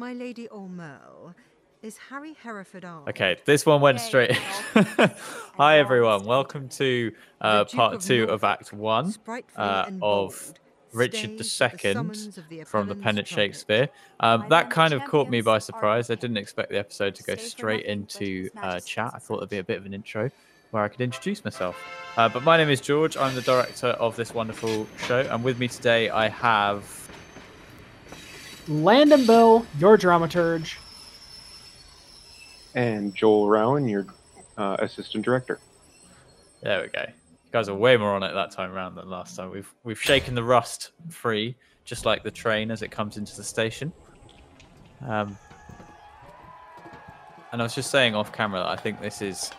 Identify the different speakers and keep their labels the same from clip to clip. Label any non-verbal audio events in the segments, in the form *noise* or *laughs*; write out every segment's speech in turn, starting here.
Speaker 1: my Lady Aumerle, is Harry Hereford Arnold.
Speaker 2: Okay, this one went straight. *laughs* *laughs* Hi everyone, welcome to uh, part
Speaker 1: of
Speaker 2: two of Act One uh, of Richard
Speaker 1: stays the
Speaker 2: II
Speaker 1: the
Speaker 2: from the
Speaker 1: appellant's
Speaker 2: Pendant
Speaker 1: trumpet.
Speaker 2: Shakespeare. Um, that kind of caught me by surprise. I didn't expect the episode to go straight into uh, chat. I thought there'd be a bit of an intro where I could introduce myself. Uh, but my name is George. I'm the director of this wonderful show, and with me today I have
Speaker 3: Landon Beall, your dramaturge.
Speaker 4: and Joel Rowan, your uh, assistant director.
Speaker 2: There we go. You guys are way more on it that time around than last time. We've we've shaken the rust free, just like the train as it comes into the station. Um, and I was just saying off camera that I think this is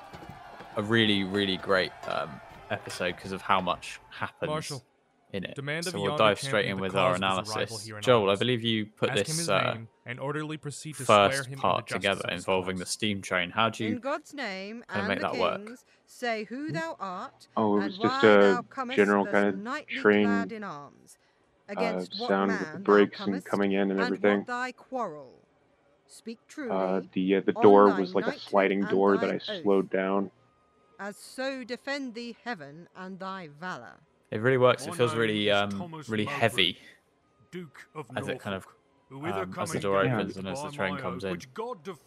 Speaker 2: a really, really great um, episode because of how much happens
Speaker 5: Marshal,
Speaker 2: in it.
Speaker 5: demand
Speaker 2: so we'll dive straight in with our
Speaker 5: cause of his arrival
Speaker 2: analysis.
Speaker 5: here in
Speaker 2: Joel, I believe you put
Speaker 5: Ask
Speaker 2: this
Speaker 5: his
Speaker 2: uh,
Speaker 5: name and orderly proceed to swear
Speaker 2: first
Speaker 5: him
Speaker 2: part together involving the steam train. How do
Speaker 1: In
Speaker 2: you?
Speaker 1: God's name
Speaker 2: kinda
Speaker 1: and
Speaker 2: make
Speaker 1: the
Speaker 2: that work?
Speaker 1: say who thou art,
Speaker 4: Oh, it was just a general kind of train
Speaker 1: in arms,
Speaker 4: uh,
Speaker 1: against what
Speaker 4: sound
Speaker 1: man
Speaker 4: with the brakes and coming in and
Speaker 1: and
Speaker 4: everything.
Speaker 1: thy quarrel. Speak truly,
Speaker 4: Uh, the uh, the door was like a sliding door that
Speaker 1: thine
Speaker 4: I
Speaker 1: oath.
Speaker 4: slowed down.
Speaker 1: as so defend thee heaven and thy valor.
Speaker 2: It really works. It feels really, um, really heavy. As it kind of,
Speaker 6: Norfolk, who hither
Speaker 2: um, as the door
Speaker 6: down
Speaker 4: opens
Speaker 2: and as the train comes in.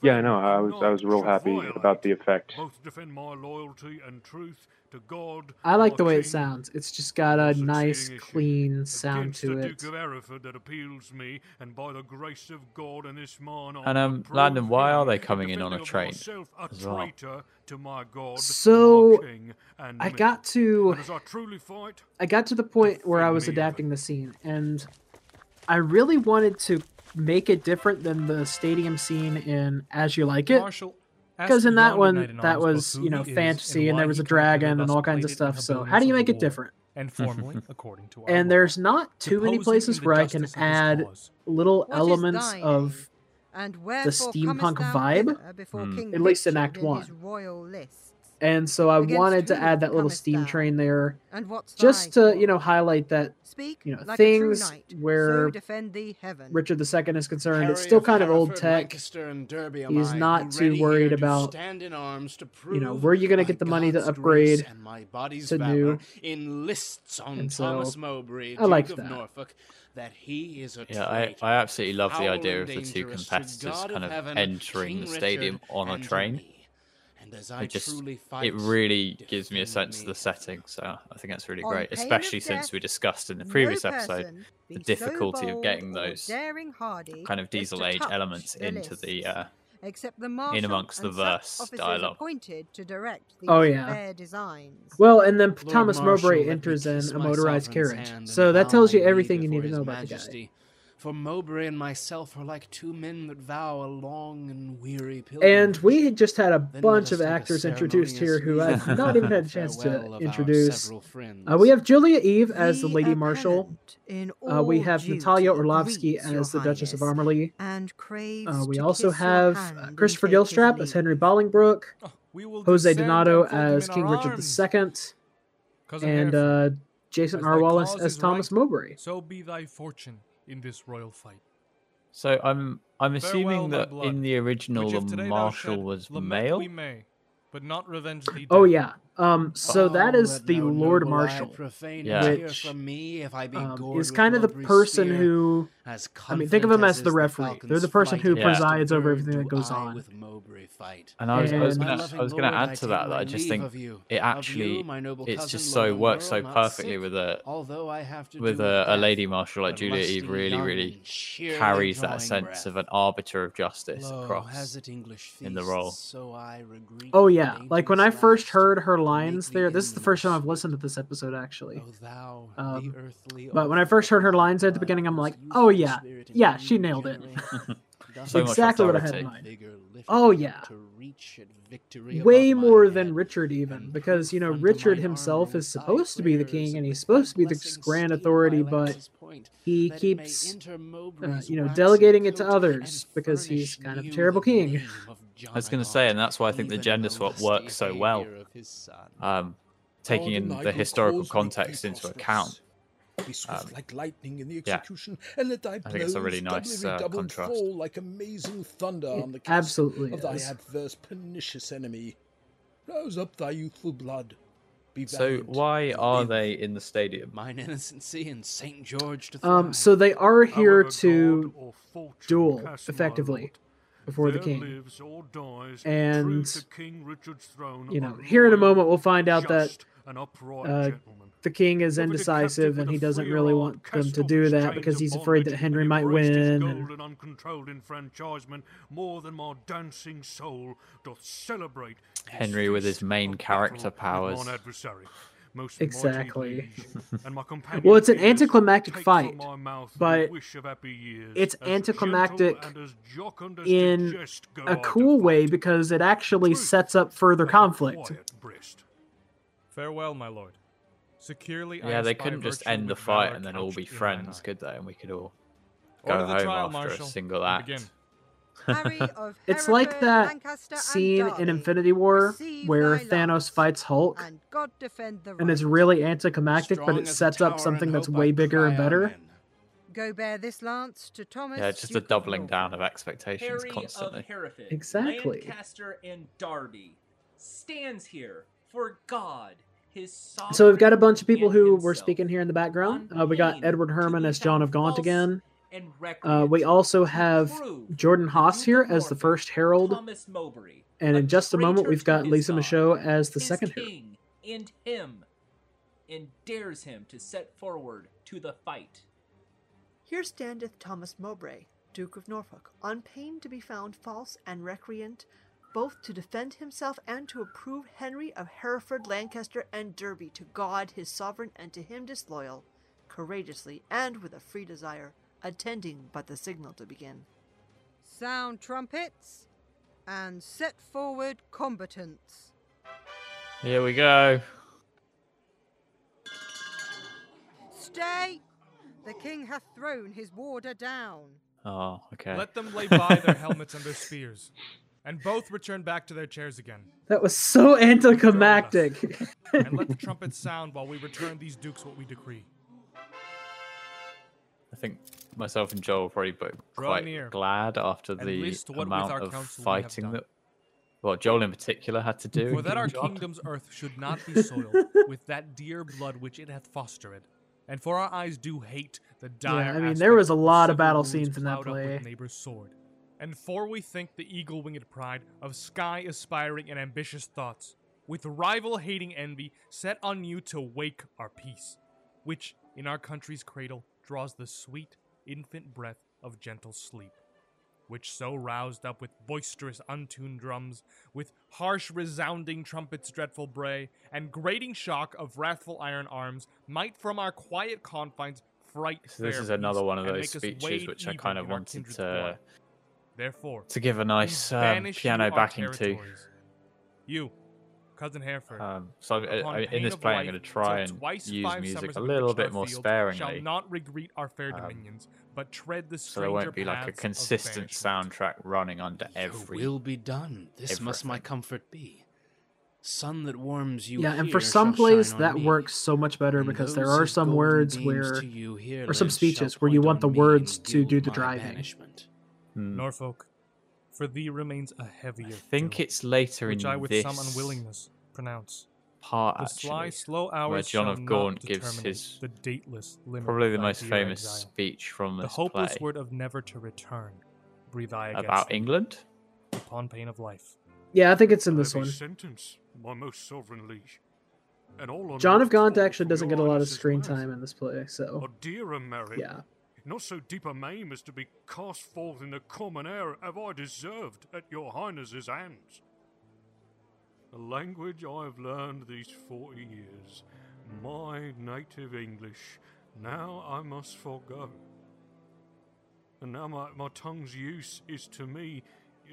Speaker 4: Yeah, I know. I was I was real happy about the effect.
Speaker 6: Both defend my loyalty and truth God.
Speaker 3: I like the way it sounds. It's just got a nice, clean sound to it.
Speaker 6: Duke of Hereford that appeals me, and by the grace of God and this man, I
Speaker 2: And, um,
Speaker 6: will
Speaker 2: Landon, why are they coming in on a train as well?
Speaker 6: traitor to my God,
Speaker 3: So,
Speaker 6: my King, and
Speaker 3: I got to
Speaker 6: I truly fight,
Speaker 3: I got to the point where I was adapting the scene, and I really wanted to make it different than the stadium scene in As You Like It.
Speaker 5: Marshal,
Speaker 3: Because in that one, that was you know fantasy, and
Speaker 5: why
Speaker 3: there was a dragon and all kinds of stuff. So how do you make it different?
Speaker 5: And mm-hmm. formally, according to our
Speaker 3: And there's not too many places where I can
Speaker 5: justice of his
Speaker 3: add little
Speaker 1: What is
Speaker 3: elements of
Speaker 1: aim, and wherefore
Speaker 3: steampunk vibe,
Speaker 1: before.
Speaker 2: Mm.
Speaker 1: King
Speaker 3: At least in
Speaker 1: Richard
Speaker 3: Act
Speaker 1: his
Speaker 3: One.
Speaker 1: Royal lists?
Speaker 3: and so I wanted to add that little steam
Speaker 1: thou?
Speaker 3: train there
Speaker 1: And what's
Speaker 3: just
Speaker 1: thy
Speaker 3: to you know highlight that
Speaker 1: Speak
Speaker 3: you know,
Speaker 1: like
Speaker 3: things
Speaker 1: knight,
Speaker 3: where
Speaker 1: so defend thee heaven.
Speaker 3: Richard II is concerned.
Speaker 7: Harry
Speaker 3: It's still kind of old tech.
Speaker 7: And Derby
Speaker 3: He's not too worried
Speaker 7: here
Speaker 3: about,
Speaker 7: stand in arms to
Speaker 3: you know, where you're gonna get the money to upgrade
Speaker 7: and my body's
Speaker 3: to new.
Speaker 7: in lists on
Speaker 3: And so,
Speaker 7: Thomas Mowbray,
Speaker 3: I
Speaker 7: like
Speaker 3: liked that.
Speaker 7: Norfolk, that he is a
Speaker 2: Yeah, I. I absolutely love the idea of the two competitors kind of
Speaker 7: heaven,
Speaker 2: entering
Speaker 7: King
Speaker 2: the stadium
Speaker 7: Richard,
Speaker 2: on a
Speaker 7: and to
Speaker 2: train. Just
Speaker 7: truly fight,
Speaker 2: it really gives me a sense of the setting, so I think that's really great,
Speaker 1: pain of
Speaker 2: especially since we discussed in the
Speaker 1: no
Speaker 2: previous episode the
Speaker 1: be so
Speaker 2: difficulty of getting those
Speaker 1: daring hardy
Speaker 2: kind of diesel age elements
Speaker 1: the
Speaker 2: into the uh,
Speaker 1: except the marshal in
Speaker 2: amongst the verse
Speaker 1: officers
Speaker 2: dialogue.
Speaker 1: appointed to direct these
Speaker 3: Oh, yeah.
Speaker 1: designs.
Speaker 3: Well, and then
Speaker 7: Lord
Speaker 3: Thomas
Speaker 7: Marshal,
Speaker 3: Mowbray enters in a motorized carriage. So that tells you everything you need to know
Speaker 7: His
Speaker 3: about the guy.
Speaker 7: Majesty. For Mowbray and myself are like two men that vow a long and weary
Speaker 3: And we had just had a
Speaker 7: Then
Speaker 3: bunch of
Speaker 7: us take a
Speaker 3: actors introduced here who I've not even had a *laughs* chance to
Speaker 7: farewell of our
Speaker 3: introduce. Uh, we have Julia Eve as the
Speaker 1: The
Speaker 3: Lady Marshal. Uh, we have Natalia Orlovsky
Speaker 1: greets your
Speaker 3: as the Duchess of
Speaker 1: highness,
Speaker 3: Aumerle.
Speaker 1: and craves
Speaker 3: Uh, we also have uh, Christopher
Speaker 1: take
Speaker 3: Gilstrap as Henry. Bolingbroke,
Speaker 5: Oh,
Speaker 3: Jose
Speaker 5: descend
Speaker 3: Donato
Speaker 5: and fold him
Speaker 3: as King Richard
Speaker 5: arms.
Speaker 3: II,
Speaker 5: Cousin
Speaker 3: and uh, Jason
Speaker 5: as
Speaker 3: R. Wallace as Thomas
Speaker 5: right,
Speaker 3: Mowbray.
Speaker 5: So be thy fortune in this royal fight.
Speaker 2: So I'm I'm assuming
Speaker 5: my
Speaker 2: that in the original the marshal was male.
Speaker 5: we may, but not revenge thee
Speaker 3: Oh
Speaker 5: dead.
Speaker 3: yeah. Um. So that
Speaker 7: Oh,
Speaker 3: is
Speaker 7: let
Speaker 3: the
Speaker 7: no
Speaker 3: Lord Marshal.
Speaker 2: Yeah.
Speaker 3: Which,
Speaker 7: from me if I be
Speaker 3: Um, is kind of the person who
Speaker 7: As
Speaker 3: I mean, think of him as the
Speaker 7: is
Speaker 3: referee. They're the person who
Speaker 2: Yeah.
Speaker 3: presides over everything that goes on.
Speaker 7: with Mowbray fight.
Speaker 2: And I was, I was gonna I was gonna add to that that I just think
Speaker 7: you,
Speaker 2: it actually,
Speaker 7: you,
Speaker 2: it's just so
Speaker 7: Lord
Speaker 2: works so perfectly with a
Speaker 7: although I have to
Speaker 2: with a, a lady marshal like Julia Eve really really carries that sense of an arbiter of justice across.
Speaker 7: has it English
Speaker 2: in the role.
Speaker 7: So I regret
Speaker 3: Oh yeah. Like when I first heard her
Speaker 7: to make
Speaker 3: lines there. This is the first time I've listened to this episode actually.
Speaker 7: O thou,
Speaker 3: Um,
Speaker 7: the earthly
Speaker 3: But when I first heard her lines at the beginning, I'm like, oh yeah, yeah, she nailed it. *laughs*
Speaker 2: So
Speaker 3: exactly what I had in mind. Oh, yeah.
Speaker 7: Way
Speaker 3: Way more than Richard even, because you know Richard himself is supposed to be the king and he's supposed to be the grand authority, but he keeps uh, you know delegating it to others because he's kind of a terrible king.
Speaker 2: I was gonna say, and that's why I think the gender swap works so well. Um, taking in the historical context into account.
Speaker 8: Be swift
Speaker 2: Um,
Speaker 8: like lightning in the
Speaker 2: yeah.
Speaker 8: and let thy
Speaker 2: I think it's a really nice, uh, contrast.
Speaker 8: fall like amazing thunder
Speaker 3: It
Speaker 8: on the casque
Speaker 3: absolutely
Speaker 8: of thy adverse pernicious enemy. Rouse up thy youthful blood. Be
Speaker 2: So why are
Speaker 8: Live.
Speaker 2: they in the stadium?
Speaker 7: Mine innocency and Saint George to.
Speaker 3: Um, so they are here
Speaker 6: However
Speaker 3: to
Speaker 6: God or fortune
Speaker 3: duel
Speaker 6: cast my
Speaker 3: effectively
Speaker 6: lot,
Speaker 3: before the king.
Speaker 6: or dies,
Speaker 3: And,
Speaker 6: to King Richard's throne,
Speaker 3: You know, here in a moment we'll find out that
Speaker 6: just
Speaker 3: uh, the king is indecisive and he doesn't really want them to do that because he's afraid that Henry might win. and-
Speaker 6: and uncontrolled enfranchisement more than my dancing soul doth celebrate
Speaker 2: Henry with his main character powers.
Speaker 6: Mine adversary. Most
Speaker 3: Exactly.
Speaker 6: and my companion *laughs*
Speaker 3: Well, it's an anticlimactic fight,
Speaker 6: from my mouth the
Speaker 3: but
Speaker 6: wish of happy years,
Speaker 3: it's anticlimactic
Speaker 6: and as jocund as to
Speaker 3: in
Speaker 6: jest go
Speaker 3: a
Speaker 6: I to
Speaker 3: cool way because it actually
Speaker 6: Truth
Speaker 3: sets up further
Speaker 6: like
Speaker 3: conflict.
Speaker 5: Farewell, my lord. Securely, I
Speaker 2: Yeah, they couldn't just end the fight and then all be friends, could they? And we could all
Speaker 5: Order
Speaker 2: go
Speaker 5: the
Speaker 2: home
Speaker 5: trial,
Speaker 2: after
Speaker 5: Marshal,
Speaker 2: a single
Speaker 5: and
Speaker 2: act.
Speaker 5: Begin.
Speaker 1: Harry *laughs* of
Speaker 3: It's like that
Speaker 1: Lancaster, and
Speaker 3: scene in Infinity War
Speaker 1: receive
Speaker 3: where Thanos
Speaker 1: lance,
Speaker 3: fights Hulk,
Speaker 1: and God defend the
Speaker 3: and it's
Speaker 1: right.
Speaker 3: really anticlimactic, but it sets up something that's way bigger and better.
Speaker 7: amen.
Speaker 1: Go bear this lance to Thomas.
Speaker 2: Yeah, just a
Speaker 1: Duke of
Speaker 2: doubling down of expectations
Speaker 9: Harry
Speaker 2: constantly.
Speaker 9: of Hereford,
Speaker 3: Exactly.
Speaker 9: Lancaster and Derby stands here for God, his
Speaker 3: So we've got a bunch of people
Speaker 9: and
Speaker 3: who were speaking here in the background. Uh, we got Edward
Speaker 9: to
Speaker 3: Herman as John of Gaunt
Speaker 9: false
Speaker 3: again.
Speaker 9: And
Speaker 3: Uh, we also have Jordan
Speaker 9: the
Speaker 3: Haas here
Speaker 9: of
Speaker 3: as the first herald,
Speaker 9: Thomas Mowbray,
Speaker 3: and in just a moment we've got Lisa
Speaker 9: God,
Speaker 3: Michaud as the
Speaker 9: his
Speaker 3: second herald.
Speaker 9: king and him, and dares him to set forward to the fight.
Speaker 10: Here standeth Thomas Mowbray, Duke of Norfolk, on pain to be found false and recreant, both to defend himself and to approve Henry of Hereford, Lancaster, and Derby to God his sovereign and to him disloyal, courageously and with a free desire, attending but the signal to begin.
Speaker 1: Sound trumpets and set forward combatants.
Speaker 2: Here we go.
Speaker 1: Stay! The king hath thrown his warder down.
Speaker 2: Oh, okay.
Speaker 5: Let them lay by their helmets and their spears, and both return back to their chairs again.
Speaker 3: That was so anticlimactic.
Speaker 5: and let the trumpets sound while we return these dukes what we decree.
Speaker 2: I think myself and Joel probably both quite
Speaker 5: near
Speaker 2: glad after the
Speaker 5: list
Speaker 2: amount of
Speaker 5: counsel we have
Speaker 2: fighting that, well, Joel in particular had to do.
Speaker 5: For that *laughs* our
Speaker 2: King John.
Speaker 5: kingdom's earth should not be soiled *laughs* with that dear blood which it hath fostered, and for our eyes do hate the dire.
Speaker 3: Yeah, I mean, there was a lot of battle scenes in that
Speaker 5: plowed
Speaker 3: play.
Speaker 5: With neighbor's sword. And for we think the eagle-winged pride of sky-aspiring and ambitious thoughts, with rival-hating envy, set on you to wake our peace, which in our country's cradle draws the sweet infant breath of gentle sleep which so roused up with boisterous untuned drums, with harsh resounding trumpets' dreadful bray, and grating shock of wrathful iron arms, might from our quiet confines fright
Speaker 2: So this is another one of those speeches which I kind of wanted to.
Speaker 5: Therefore,
Speaker 2: to give a nice um, piano backing to.
Speaker 5: You, cousin Hereford.
Speaker 2: Um, so I-
Speaker 5: upon
Speaker 2: I- in this
Speaker 5: of
Speaker 2: play, I'm going to try and
Speaker 5: twice
Speaker 2: use music a little bit more
Speaker 5: fields
Speaker 2: sparingly.
Speaker 5: Shall not regret our fair
Speaker 2: Um,
Speaker 5: dominions, but tread the
Speaker 2: so there won't be like a consistent soundtrack running under
Speaker 7: Your
Speaker 2: every.
Speaker 7: will be done. This must my comfort be. Sun that warms you
Speaker 3: yeah, and for some
Speaker 7: shall
Speaker 3: plays that
Speaker 7: me,
Speaker 3: works so much better
Speaker 7: and
Speaker 3: because there are some words where,
Speaker 7: to you here
Speaker 3: or some speeches where you want the words to do the driving.
Speaker 2: Hmm.
Speaker 5: Norfolk, for thee remains a heavier.
Speaker 2: I think
Speaker 5: doom,
Speaker 2: it's later
Speaker 5: which
Speaker 2: in
Speaker 5: I with
Speaker 2: this
Speaker 5: some unwillingness pronounce.
Speaker 2: part
Speaker 5: The sly, slow hours
Speaker 2: where John
Speaker 5: shall
Speaker 2: of
Speaker 5: not
Speaker 2: Gaunt gives his
Speaker 5: the dateless limit
Speaker 2: probably
Speaker 5: of
Speaker 2: the
Speaker 5: thy
Speaker 2: most famous
Speaker 5: exile.
Speaker 2: speech from
Speaker 5: The hopeless
Speaker 2: play
Speaker 5: word of never to return. Breathe I against
Speaker 2: about
Speaker 5: thee,
Speaker 2: England.
Speaker 5: upon pain of life.
Speaker 3: Yeah, I think it's in this one.
Speaker 6: sentence, my most sovereign liege. And all
Speaker 3: John of Gaunt actually doesn't get a lot of screen time in this play, so
Speaker 6: A dearer merit.
Speaker 3: yeah.
Speaker 6: Not so deep a maim as to be cast forth in the common air have I deserved at your highness's hands. The language I have learned these forty years, my native English, now I must forego. And now my, my tongue's use is to me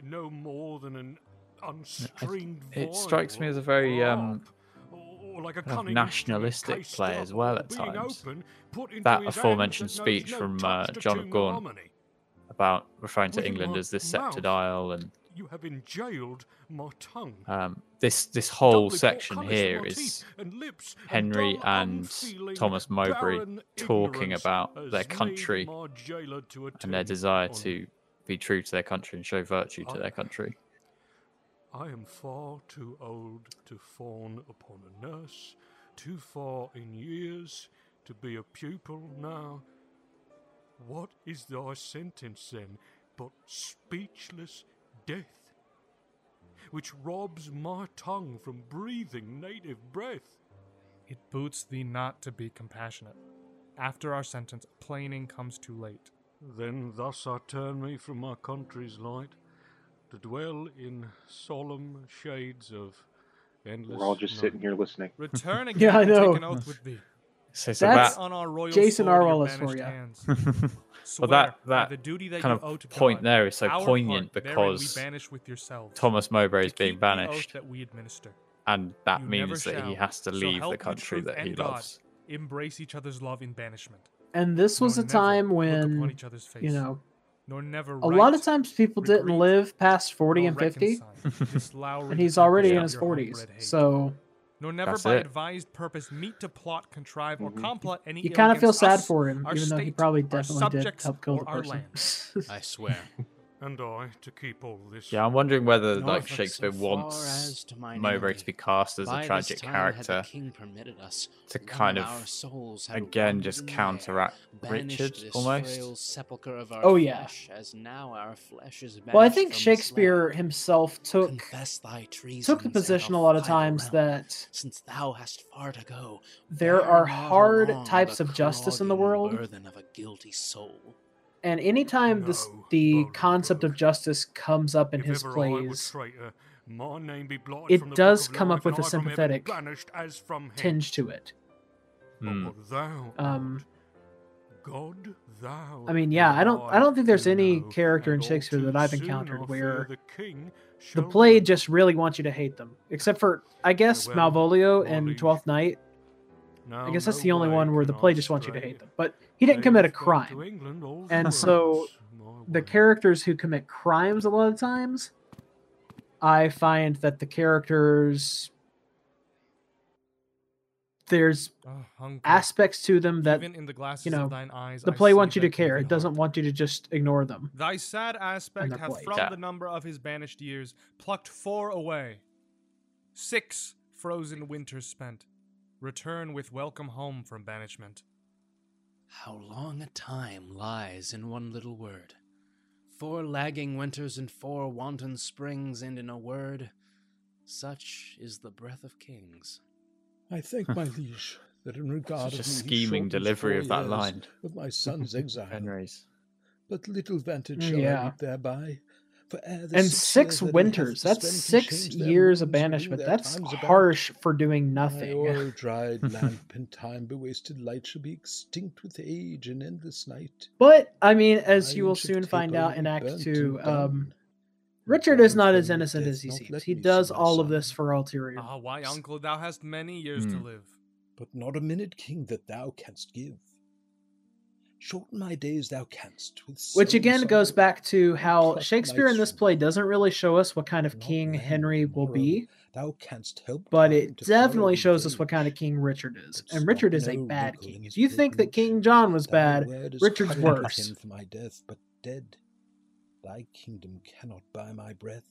Speaker 6: no more than an unstringed
Speaker 2: it strikes me as a very, um,
Speaker 6: harp, or, or like a
Speaker 2: kind of nationalistic play as well at times.
Speaker 6: open,
Speaker 2: That aforementioned
Speaker 6: hands that knows
Speaker 2: speech
Speaker 6: no
Speaker 2: from uh, John of Gaunt
Speaker 6: harmony.
Speaker 2: about referring to
Speaker 6: Within
Speaker 2: England as the sceptred isle and
Speaker 6: you have enjailed my tongue.
Speaker 2: Um, this this whole
Speaker 6: Doubly
Speaker 2: section here is
Speaker 6: and and
Speaker 2: Henry
Speaker 6: dull,
Speaker 2: and Thomas Mowbray talking about their country
Speaker 6: my jailer to
Speaker 2: and their desire to be true to their country and show virtue to
Speaker 6: I-
Speaker 2: their country.
Speaker 6: I am far too old to fawn upon a nurse, too far in years to be a pupil now. What is thy sentence then but speechless death, which robs my tongue from breathing native breath?
Speaker 5: It boots thee not to be compassionate. After our sentence, plaining comes too late.
Speaker 6: Then thus I turn me from my country's light to dwell in solemn shades of endless.
Speaker 4: We're all just
Speaker 6: night.
Speaker 4: sitting here listening.
Speaker 5: Return *laughs* again
Speaker 3: Yeah, I
Speaker 5: and
Speaker 3: know.
Speaker 5: take an oath with thee.
Speaker 2: So, so
Speaker 3: That's
Speaker 5: on our royal
Speaker 3: Jason
Speaker 5: sword, your
Speaker 3: Arwell is for
Speaker 5: you.
Speaker 3: ya. *laughs*
Speaker 2: well, that that
Speaker 5: the duty that
Speaker 2: kind
Speaker 5: you owe
Speaker 2: of
Speaker 5: to
Speaker 2: point
Speaker 5: God,
Speaker 2: there is so poignant
Speaker 5: part, therein we
Speaker 2: because
Speaker 5: with
Speaker 2: Thomas Mowbray is being
Speaker 5: keep the oath
Speaker 2: banished,
Speaker 5: that we administer.
Speaker 2: and that
Speaker 5: You
Speaker 2: means that he has to leave
Speaker 5: help
Speaker 2: the country that he
Speaker 5: and God.
Speaker 2: loves.
Speaker 5: Embrace each other's love in banishment.
Speaker 3: And this was
Speaker 5: nor
Speaker 3: a time when,
Speaker 5: upon each other's face,
Speaker 3: you know,
Speaker 5: nor never
Speaker 3: a lot of times people didn't live past 40 and 50,
Speaker 5: reconcile *laughs* this lowry
Speaker 3: and he's
Speaker 5: to
Speaker 3: already in his 40s. So
Speaker 5: nor never
Speaker 2: That's
Speaker 5: by
Speaker 2: it.
Speaker 5: advised purpose meet to plot, contrive, or
Speaker 4: Mhm.
Speaker 5: complot any
Speaker 3: you kind of feel sad
Speaker 5: us,
Speaker 3: for him,
Speaker 5: our
Speaker 3: even though he probably
Speaker 5: our
Speaker 3: definitely did help kill the person. *laughs*
Speaker 7: I swear.
Speaker 6: And I to keep all this.
Speaker 2: Yeah, I'm wondering whether like Shakespeare
Speaker 7: so
Speaker 2: wants
Speaker 7: to
Speaker 2: Mowbray to be cast as
Speaker 7: by
Speaker 2: a tragic
Speaker 7: time had the
Speaker 2: character
Speaker 7: king permitted us,
Speaker 2: to kind
Speaker 7: of
Speaker 2: of
Speaker 7: our souls
Speaker 2: again just
Speaker 7: in the air,
Speaker 2: counteract
Speaker 7: banished
Speaker 2: Richard almost.
Speaker 7: frail sepulchre of our
Speaker 3: Oh, yeah.
Speaker 7: flesh, as now our flesh is
Speaker 3: well, I think Shakespeare
Speaker 7: land.
Speaker 3: himself took
Speaker 7: thy
Speaker 3: took the position a
Speaker 7: I'll
Speaker 3: lot of times
Speaker 7: realm,
Speaker 3: that
Speaker 7: since thou hast far to go,
Speaker 3: there are hard types of justice in the
Speaker 7: clogging
Speaker 3: world,
Speaker 7: burthen of a guilty soul.
Speaker 3: and anytime this the concept of justice comes up in
Speaker 6: If
Speaker 3: his
Speaker 6: ever I were
Speaker 3: plays,
Speaker 6: traitor, my name be
Speaker 3: it
Speaker 6: from the book
Speaker 3: does come
Speaker 6: life,
Speaker 3: up with
Speaker 6: and
Speaker 3: a
Speaker 6: I from heaven
Speaker 3: sympathetic
Speaker 6: as from
Speaker 3: tinge to it.
Speaker 6: But
Speaker 2: Hmm.
Speaker 6: thou
Speaker 3: Um,
Speaker 6: God, thou.
Speaker 3: I mean, yeah, I don't, I don't think there's any character in Shakespeare that I've encountered where
Speaker 6: the king
Speaker 3: the play just really wants you to hate them, except for I guess
Speaker 6: Farewell,
Speaker 3: Malvolio
Speaker 6: my
Speaker 3: and. Twelfth Night.
Speaker 6: Now
Speaker 3: I guess that's
Speaker 6: no
Speaker 3: the only one where the play just wants you to hate them, but he didn't commit a
Speaker 6: Faith back to
Speaker 3: crime.
Speaker 6: England
Speaker 3: And
Speaker 6: the
Speaker 3: so the characters who commit crimes a lot of times, I find that the characters there's
Speaker 5: Oh,
Speaker 3: aspects to them that
Speaker 5: Even in the glasses
Speaker 3: you know,
Speaker 5: of thine eyes,
Speaker 3: the play wants you to care. It doesn't want you to just ignore them.
Speaker 5: Thy sad aspect
Speaker 3: their
Speaker 5: hath
Speaker 3: play.
Speaker 5: from
Speaker 2: Yeah.
Speaker 5: the number of his banished years plucked four away. Six frozen winters spent. Return with welcome home from banishment.
Speaker 7: How long a time lies in one little word. Four lagging winters and four wanton springs, and in a word, such is the breath of kings.
Speaker 8: I thank my *laughs* liege that in regard
Speaker 2: Such a
Speaker 8: of me he
Speaker 2: scheming delivery of that
Speaker 8: years
Speaker 2: line.
Speaker 8: Of my son's *laughs* exile.
Speaker 2: Henry's.
Speaker 8: But little vantage
Speaker 3: Mm,
Speaker 8: shall I
Speaker 3: yeah.
Speaker 8: reap thereby. For
Speaker 3: And
Speaker 8: six
Speaker 3: six
Speaker 8: years that he hath
Speaker 3: winters,
Speaker 8: to
Speaker 3: that's six years of banishment. That's
Speaker 8: times about.
Speaker 3: harsh for doing
Speaker 8: My
Speaker 3: nothing.
Speaker 8: oil *laughs* dried lamp and time bewasted light shall be extinct with age and endless night.
Speaker 3: But I mean, as you will soon find out in Act Two, um. Richard is not as innocent as he seems. He does all of this for ulterior.
Speaker 5: Ah, why, uncle, thou hast many years to
Speaker 2: Hmm.
Speaker 5: live.
Speaker 8: But not a minute, king, that thou canst give. Shorten my days thou canst. With
Speaker 3: Which again goes back to how Shakespeare in this play doesn't really show us what kind of king Henry will be,
Speaker 8: Thou canst help
Speaker 3: but it definitely shows us what kind of king Richard is. And Richard is a bad king. If you think that. King John was bad, Richard's worse.
Speaker 8: him for my death, but dead. Thy kingdom cannot buy my breath.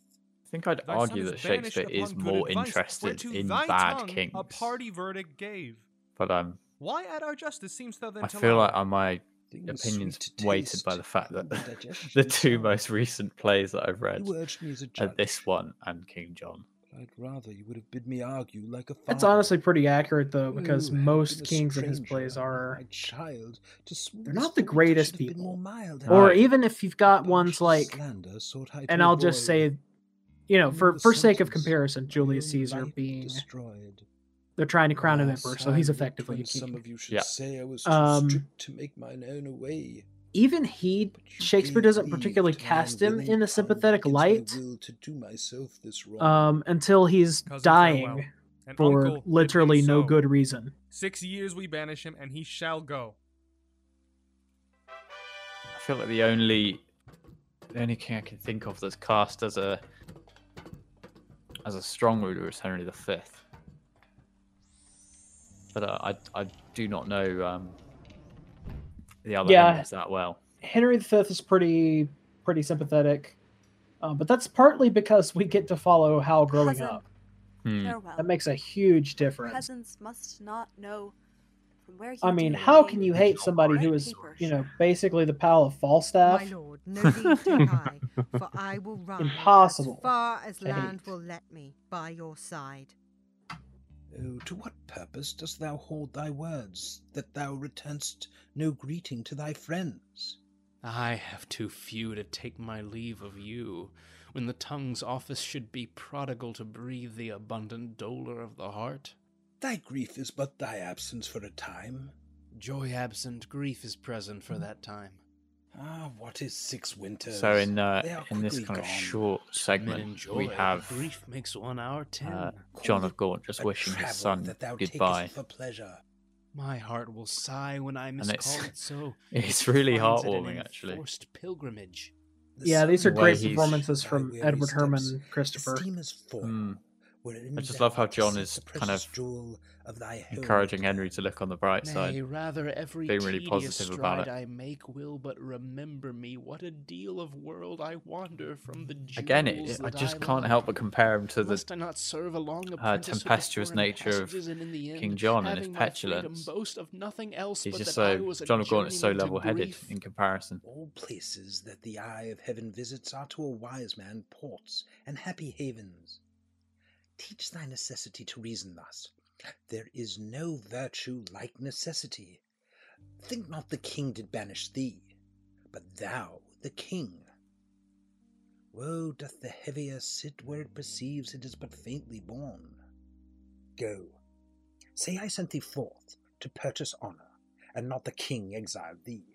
Speaker 2: I think I'd
Speaker 5: Thy
Speaker 2: argue that Shakespeare is more
Speaker 5: advice,
Speaker 2: interested in
Speaker 5: thy
Speaker 2: bad kings.
Speaker 5: A party verdict gave.
Speaker 2: But um,
Speaker 5: Why at our justice seems thou then
Speaker 2: I
Speaker 5: to
Speaker 2: feel
Speaker 5: lie?
Speaker 2: like my
Speaker 8: Things
Speaker 2: opinions weighted by the fact that *laughs* the two most recent plays that I've read
Speaker 8: urged me as a
Speaker 2: are this one and King John.
Speaker 8: I'd rather you would have bid me argue like a father.
Speaker 3: That's honestly pretty accurate though, because
Speaker 8: You
Speaker 3: most kings in his plays are.
Speaker 8: My child to
Speaker 3: they're not
Speaker 8: the
Speaker 3: the greatest
Speaker 8: should have been
Speaker 3: people.
Speaker 8: more mild.
Speaker 3: Or
Speaker 2: Right.
Speaker 3: even if you've got ones like,
Speaker 8: slander sought I to
Speaker 3: and I'll just say, you know, for for sake of comparison, Julius Caesar being,
Speaker 8: destroyed.
Speaker 3: They're trying to crown him emperor, so he's effectively a
Speaker 8: when Some of you should
Speaker 2: Yeah.
Speaker 8: say I was too
Speaker 3: Um,
Speaker 8: strict to make mine own away.
Speaker 3: Even he, Shakespeare doesn't particularly cast him in a sympathetic light,
Speaker 8: to do myself this wrong.
Speaker 3: um, until he's
Speaker 5: Cousin,
Speaker 3: dying for
Speaker 5: uncle, bid him
Speaker 3: literally no
Speaker 5: so.
Speaker 3: good reason.
Speaker 5: Six years we banish him, and he shall go.
Speaker 2: I feel like the only The only king I can think of that's cast as a as a strong ruler is Henry V. But uh, I I do not know um, the other
Speaker 3: Yeah.
Speaker 2: Henrys that well.
Speaker 3: Henry V is pretty pretty sympathetic, uh, but that's partly because we get to follow Hal growing
Speaker 11: Cousin,
Speaker 3: up.
Speaker 2: Hmm.
Speaker 11: Farewell.
Speaker 3: That makes a huge difference.
Speaker 11: Peasants must not know from where you
Speaker 3: I mean, how can you hate somebody who is,
Speaker 11: paper
Speaker 3: you know, basically the pal of Falstaff?
Speaker 1: My lord, no need to *laughs* high, for I will ride
Speaker 3: Impossible
Speaker 1: as far as land
Speaker 3: hate.
Speaker 1: will let me by your side.
Speaker 8: Oh, to what purpose dost thou hold thy words, that thou returnst no greeting to thy friends?
Speaker 7: I have too few to take my leave of you, when the tongue's office should be prodigal to breathe the abundant dolour of the heart.
Speaker 8: Thy grief is but thy absence for a time.
Speaker 7: Joy absent, grief is present for that time.
Speaker 8: Ah, what is six winters?
Speaker 2: So in uh, in this
Speaker 8: quickly
Speaker 2: kind of short segment,
Speaker 7: enjoy,
Speaker 2: we have
Speaker 7: grief makes one hour ten.
Speaker 2: uh, John of Gaunt just
Speaker 8: a
Speaker 2: wishing his
Speaker 8: travel
Speaker 2: son
Speaker 8: that thou
Speaker 2: goodbye.
Speaker 8: takest for pleasure.
Speaker 7: My heart will sigh when I
Speaker 2: And
Speaker 7: miscall
Speaker 2: it's-
Speaker 7: it so. *laughs*
Speaker 2: it's really
Speaker 7: finds it
Speaker 2: heartwarming, actually.
Speaker 7: Enforced pilgrimage.
Speaker 8: The
Speaker 3: Yeah, these are great performances from Edward Herman Christopher.
Speaker 8: The steamers fall,
Speaker 2: Mm.
Speaker 8: Wherein
Speaker 2: I just love how John is kind of
Speaker 8: jewel of thy
Speaker 2: encouraging. Henry to look on the bright
Speaker 7: Nay,
Speaker 2: side.
Speaker 7: rather every
Speaker 2: being really positive about it.
Speaker 7: I make will but remember me what a deal of world I wander from the
Speaker 2: Again, it, I just
Speaker 7: I
Speaker 2: can't
Speaker 7: love.
Speaker 2: help but compare him to the
Speaker 7: Must I not serve a long
Speaker 2: uh, tempestuous nature of
Speaker 7: passages, and in the
Speaker 2: King John and his
Speaker 7: having my freedom,
Speaker 2: petulance.
Speaker 7: boast of nothing else
Speaker 2: He's
Speaker 7: but
Speaker 2: just so John of Gaunt is so level-headed in comparison.
Speaker 8: All places that the eye of heaven visits are to a wise man ports and happy havens. Teach thy necessity to reason thus. There is no virtue like necessity. Think not the king did banish thee, but thou the king. Woe doth the heavier sit where it perceives it is but faintly born. Go, say I sent thee forth to purchase honour, and not the king exiled thee.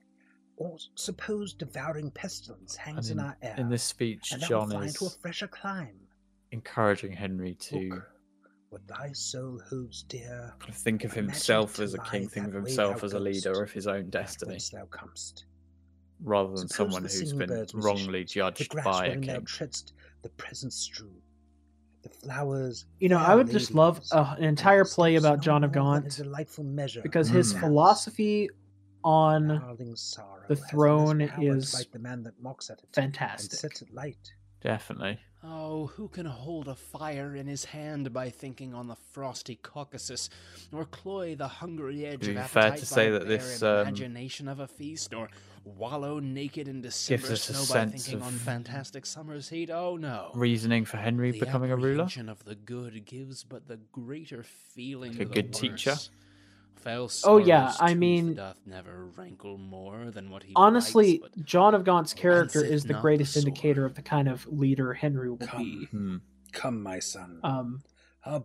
Speaker 8: Or suppose devouring pestilence hangs in,
Speaker 2: in,
Speaker 8: our air,
Speaker 2: in this speech,
Speaker 8: and
Speaker 2: John is
Speaker 8: to a fresher clime.
Speaker 2: Encouraging Henry to
Speaker 8: Look, what thy soul holds dear.
Speaker 2: kind of think of himself as a king, think of himself as a leader of his own destiny,
Speaker 8: thou comest.
Speaker 2: rather than
Speaker 8: Suppose
Speaker 2: someone who's been
Speaker 8: birds,
Speaker 2: wrongly
Speaker 8: musicians, the
Speaker 2: judged
Speaker 8: grass
Speaker 2: by a
Speaker 8: thou
Speaker 2: king.
Speaker 8: treadst, the presents strew, the flowers.
Speaker 3: You know, I
Speaker 8: fair
Speaker 3: would just love
Speaker 8: ladies,
Speaker 3: uh, an entire play about John of Gaunt
Speaker 8: a delightful measure.
Speaker 3: because his
Speaker 2: Mm.
Speaker 3: philosophy on the throne is
Speaker 8: bite the man that mocks at it and
Speaker 3: fantastic.
Speaker 8: sets it light.
Speaker 2: Definitely.
Speaker 7: Oh, who can hold a fire in his hand by thinking on the frosty Caucasus, or cloy the hungry edge of
Speaker 2: be fair
Speaker 7: appetite
Speaker 2: to say
Speaker 7: by
Speaker 2: that this, um,
Speaker 7: imagination of a feast, or wallow naked in December
Speaker 2: us a
Speaker 7: snow by thinking on fantastic summer's heat? Oh no!
Speaker 2: Reasoning for Henry
Speaker 7: the
Speaker 2: becoming a ruler?
Speaker 7: apprehension of the good gives but the greater feeling
Speaker 2: Like a
Speaker 7: the
Speaker 2: good teacher?
Speaker 7: Worse. Fell
Speaker 3: Oh, yeah, I mean-
Speaker 7: doth never rankle more than what he
Speaker 3: Honestly,
Speaker 7: bites, but
Speaker 3: John of Gaunt's character is the
Speaker 7: not the
Speaker 3: greatest indicator of the kind of leader Henry will
Speaker 8: Come.
Speaker 3: be.
Speaker 2: Hmm.
Speaker 8: Come, my son.
Speaker 3: Um,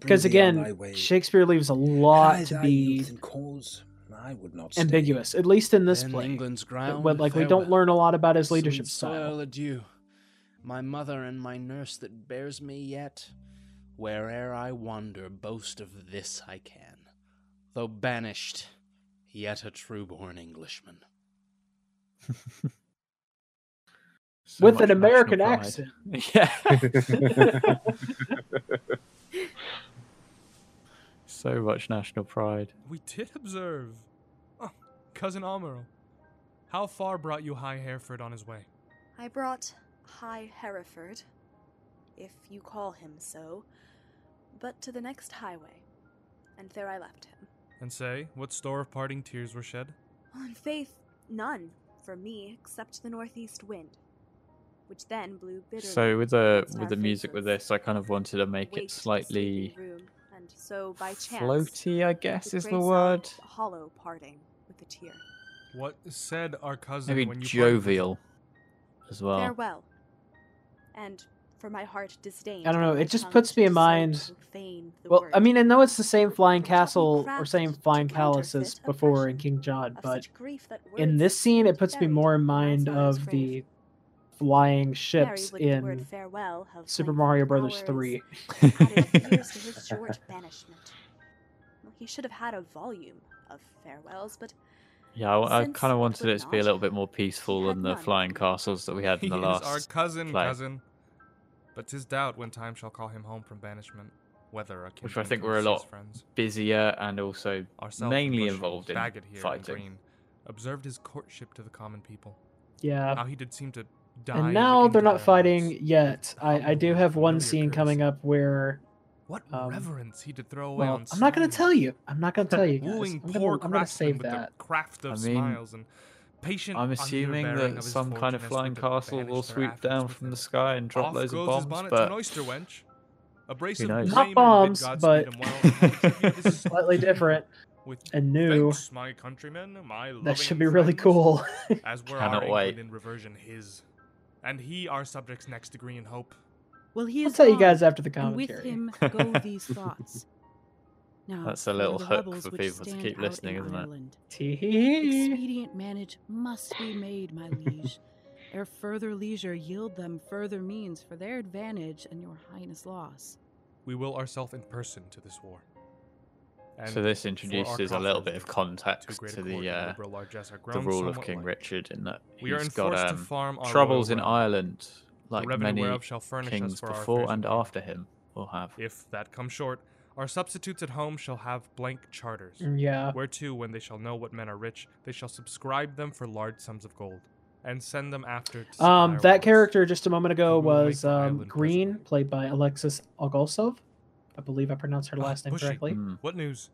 Speaker 3: because
Speaker 8: thee on thy
Speaker 3: again. Shakespeare leaves a
Speaker 8: Had
Speaker 3: lot to
Speaker 8: thy
Speaker 3: be
Speaker 8: cause, I would not stay.
Speaker 3: ambiguous, at least in this
Speaker 7: then
Speaker 3: play.
Speaker 7: England's ground,
Speaker 3: But, like we don't learn a lot about his
Speaker 7: Sweet
Speaker 3: leadership style.
Speaker 7: adieu. My mother and my nurse that bears me yet, where'er I wander, boast of this I can. Though banished, yet a true-born Englishman. *laughs*
Speaker 2: So
Speaker 3: With an American accent. *laughs*
Speaker 2: Yeah. *laughs* so much national pride.
Speaker 5: We did observe. Oh, cousin Aumerle, how far brought you High Hereford on his way?
Speaker 11: I brought High Hereford, if you call him so, but to the next highway, and there I left him.
Speaker 5: And say, what store of parting tears were shed?
Speaker 11: On faith, none for me except the northeast wind, which then blew bitterly.
Speaker 2: So with the with the music with this, I kind of wanted to make it slightly
Speaker 11: room, and so by chance,
Speaker 2: floaty, I guess
Speaker 11: the
Speaker 2: is the word.
Speaker 11: sound of a hollow parting with a tear.
Speaker 5: What said our cousin
Speaker 2: Maybe
Speaker 5: when you parted with
Speaker 2: jovial as well.
Speaker 11: Farewell. And for my heart disdained.
Speaker 3: I don't know. It just puts me in mind.
Speaker 11: so profane
Speaker 3: Well, I mean, I know it's the same flying castle or same flying palace as before in King John, but
Speaker 11: grief that
Speaker 3: in this scene, it puts me more in
Speaker 11: in
Speaker 3: mind of
Speaker 11: grave.
Speaker 3: the flying ships
Speaker 11: would the word
Speaker 3: in
Speaker 11: farewell have
Speaker 3: Super Mario Brothers 3.
Speaker 11: added years to his *laughs* short banishment. Well, he should have had a volume of farewells, but
Speaker 2: Yeah, I, I kind of wanted it to be a little bit more peaceful than the
Speaker 11: none.
Speaker 2: flying castles that we had in the
Speaker 5: is
Speaker 2: last.
Speaker 5: our cousin,
Speaker 2: play.
Speaker 5: cousin. But 'tis doubt when time shall call him home from banishment, whether a
Speaker 2: Which I think
Speaker 5: comes
Speaker 2: we're a lot
Speaker 5: friends.
Speaker 2: busier and also
Speaker 5: Ourself
Speaker 2: mainly
Speaker 5: Bushy,
Speaker 2: involved in
Speaker 5: Bagot here and
Speaker 2: fighting.
Speaker 5: Green, observed his courtship to the common people.
Speaker 3: Yeah.
Speaker 5: How he did seem to die.
Speaker 3: And now they're not fighting yet. I, I do have one scene
Speaker 5: curse.
Speaker 3: coming up where.
Speaker 5: What
Speaker 3: um,
Speaker 5: reverence he did throw away
Speaker 3: Well,
Speaker 5: on
Speaker 3: I'm not going to tell you. I'm not going to tell you guys. *laughs*
Speaker 5: Wooing
Speaker 3: I'm
Speaker 5: poor
Speaker 3: going to
Speaker 5: craftsmen
Speaker 3: save that.
Speaker 5: the craft of
Speaker 2: I mean,
Speaker 5: smiles and patient
Speaker 2: I'm assuming
Speaker 5: underbearing
Speaker 2: that some kind of flying castle will
Speaker 5: their
Speaker 2: swoop down from the sky and drop
Speaker 5: Off
Speaker 2: loads of bombs,
Speaker 5: bonnet
Speaker 2: but
Speaker 5: oyster wench. A brace
Speaker 2: Who
Speaker 5: of
Speaker 2: knows?
Speaker 5: Braymen
Speaker 3: Not bombs, but
Speaker 5: him well, and contribute his
Speaker 3: slightly *laughs* different
Speaker 5: with
Speaker 3: and new.
Speaker 5: Thanks, my countrymen, my
Speaker 3: That should be really
Speaker 5: friends,
Speaker 3: cool. *laughs*
Speaker 5: As were
Speaker 2: Cannot wait.
Speaker 5: In reversion his, and he our subjects next degree in hope.
Speaker 12: Well, he
Speaker 3: I'll
Speaker 12: is
Speaker 3: tell you guys after the
Speaker 12: and with him *laughs* go these thoughts. Now,
Speaker 2: That's a little hook for people to keep listening,
Speaker 12: in
Speaker 2: isn't it?
Speaker 12: Ireland,
Speaker 3: Tee-hee-hee. *laughs*
Speaker 12: Expedient manage must be made, my *laughs* liege. Ere further leisure yield them further means for their advantage and your highness loss.
Speaker 5: We will ourselves in person to this war.
Speaker 2: so this introduces a little bit of context
Speaker 5: too great a
Speaker 2: to the uh,
Speaker 5: liberal largesse are
Speaker 2: the rule of King
Speaker 5: light.
Speaker 2: Richard in that
Speaker 5: We are
Speaker 2: he's got
Speaker 5: enforced to
Speaker 2: um,
Speaker 5: farm our
Speaker 2: troubles in
Speaker 5: realm.
Speaker 2: Ireland,
Speaker 5: The
Speaker 2: like
Speaker 5: revenue
Speaker 2: many
Speaker 5: whereof shall furnish
Speaker 2: kings before and after him will have.
Speaker 5: If that comes short, our substitutes at home shall have blank charters.
Speaker 3: Mm, Yeah.
Speaker 5: Whereto, when they shall know what men are rich, they shall subscribe them for large sums of gold, and send them after to
Speaker 3: Um, that
Speaker 5: wants.
Speaker 3: character just a moment ago
Speaker 5: We
Speaker 3: was um,
Speaker 5: island
Speaker 3: Green, played by Alexis Ogolsov. I believe I pronounced her
Speaker 5: Ah,
Speaker 3: last name
Speaker 5: Bushy.
Speaker 3: correctly.
Speaker 2: Hmm.
Speaker 5: What news?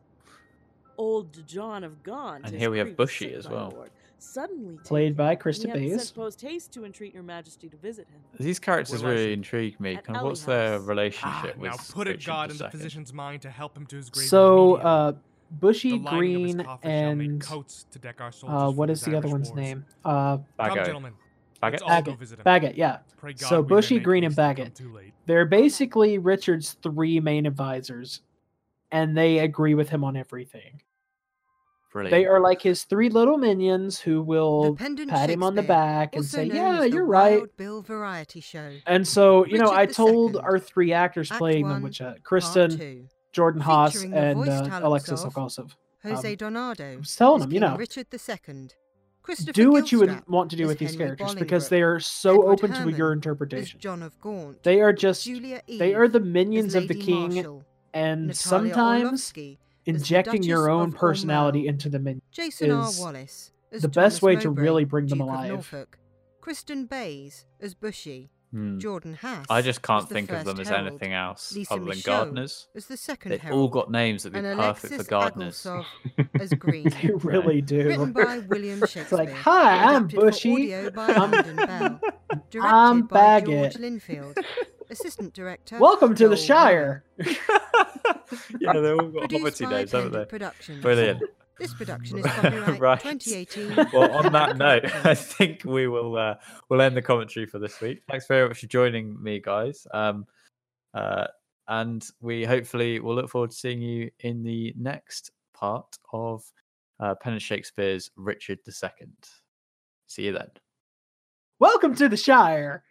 Speaker 13: Old John of Gaunt.
Speaker 2: And here we have Bushy as well.
Speaker 13: lord, Suddenly
Speaker 3: Played by
Speaker 13: and
Speaker 3: Krista
Speaker 13: he
Speaker 3: Bays.
Speaker 13: post haste to entreat your majesty to visit him.
Speaker 2: These characters
Speaker 5: Where was
Speaker 2: really intrigue me.
Speaker 13: At
Speaker 2: Kind of what's their
Speaker 13: House.
Speaker 5: Ah,
Speaker 2: relationship with
Speaker 5: now put it
Speaker 2: Richard
Speaker 5: God in the physician's mind to help him to his grave.
Speaker 3: So, uh, Bushy,
Speaker 5: the lining of his
Speaker 3: Green,
Speaker 5: coffin shall make
Speaker 3: and
Speaker 5: coats to deck our
Speaker 3: uh,
Speaker 5: for
Speaker 3: what
Speaker 5: these
Speaker 3: the other
Speaker 5: Irish
Speaker 3: one's
Speaker 5: wars.
Speaker 3: name? Uh,
Speaker 5: Come,
Speaker 2: Bagot.
Speaker 5: gentlemen.
Speaker 2: Bagot?
Speaker 5: Let's all go
Speaker 3: Bagot.
Speaker 5: visit him.
Speaker 3: Bagot, yeah. So Bushy, Green, and
Speaker 5: haste
Speaker 3: Bagot.
Speaker 5: too late.
Speaker 3: They're basically Richard's three main advisors, and they agree with him on everything.
Speaker 2: Brilliant.
Speaker 3: They are like his three little minions who will pat him on the back and say, "Yeah, you're right."
Speaker 1: Bill Variety Show.
Speaker 3: And so, you know, I told
Speaker 1: II,
Speaker 3: our three actors
Speaker 1: Act
Speaker 3: playing
Speaker 1: One,
Speaker 3: them, which uh,
Speaker 1: Part
Speaker 3: Kristen, Jordan Haas, and uh, Alexis
Speaker 1: of
Speaker 3: Ogosov.
Speaker 1: Jose
Speaker 3: Um,
Speaker 1: Donado.
Speaker 3: I was telling
Speaker 1: as
Speaker 3: them, you know,
Speaker 1: Richard II. Christopher
Speaker 3: do what you would want to do with these
Speaker 1: Henry
Speaker 3: characters because they are so
Speaker 1: Edward
Speaker 3: open to your interpretation.
Speaker 1: John of Gaunt.
Speaker 3: They are just
Speaker 1: Julia
Speaker 3: they are the minions of the king
Speaker 1: Marshall,
Speaker 3: and
Speaker 1: Natalia
Speaker 3: sometimes
Speaker 1: Orlovsky as the
Speaker 3: injecting your own personality
Speaker 1: Aumerle,
Speaker 3: into the minion
Speaker 1: Jason R.
Speaker 3: is
Speaker 1: Wallace as
Speaker 3: the best
Speaker 1: Thomas
Speaker 3: way to really bring them
Speaker 1: Duke of
Speaker 3: alive.
Speaker 1: Norfolk, Kristen Bays as Bushy,
Speaker 2: Hmm.
Speaker 1: Jordan Haas.
Speaker 2: I just
Speaker 1: as
Speaker 2: can't
Speaker 1: the
Speaker 2: think of
Speaker 1: first
Speaker 2: them as
Speaker 1: herald,
Speaker 2: anything else
Speaker 1: Lisa
Speaker 2: other than
Speaker 1: Michaud
Speaker 2: gardeners.
Speaker 1: as the second
Speaker 2: They've all got names that'd be
Speaker 1: and
Speaker 2: perfect for
Speaker 1: Alexis
Speaker 2: gardeners. *laughs*
Speaker 1: As Green.
Speaker 3: They really do.
Speaker 1: Written by *laughs* William
Speaker 3: It's like, "Hi, I'm Bushy. I'm-
Speaker 1: Landon Beall. *laughs* Directed
Speaker 3: I'm
Speaker 1: by George Linfield. Assistant director.
Speaker 3: Welcome to the Shire. *laughs*
Speaker 2: yeah, they've all got
Speaker 1: Produced
Speaker 2: hobbity
Speaker 1: by
Speaker 2: names, haven't they?
Speaker 1: Pendant Productions.
Speaker 2: Brilliant.
Speaker 1: This production is copyright *laughs*
Speaker 2: right.
Speaker 1: 2018.
Speaker 2: Well, on that *laughs* note, I think we will uh, we'll end the commentary for this week. Thanks very much for joining me, guys. Um, uh, and we hopefully will look forward to seeing you in the next part of uh, Pendant Shakespeare's Richard II. See you then.
Speaker 3: Welcome to the Shire.